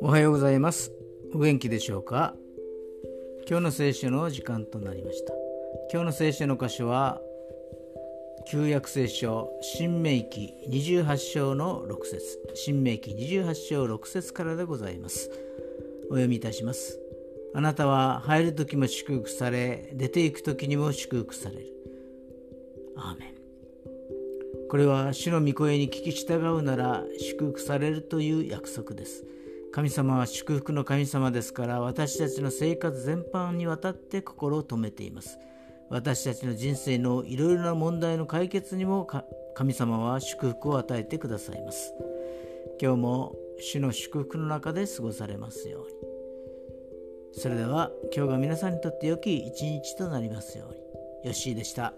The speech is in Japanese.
おはようございます。お元気でしょうか？今日の聖書の時間となりました。今日の聖書の箇所は旧約聖書新明記28章の6節。新明記28章6節からでございます。お読みいたします。あなたは入る時も祝福され出て行く時にも祝福される。アーメン。これは主の御声に聞き従うなら祝福されるという約束です神様は祝福の神様ですから私たちの生活全般にわたって心を止めています私たちの人生のいろいろな問題の解決にも神様は祝福を与えてくださいます今日も主の祝福の中で過ごされますようにそれでは今日が皆さんにとって良き一日となりますように。よしーでした。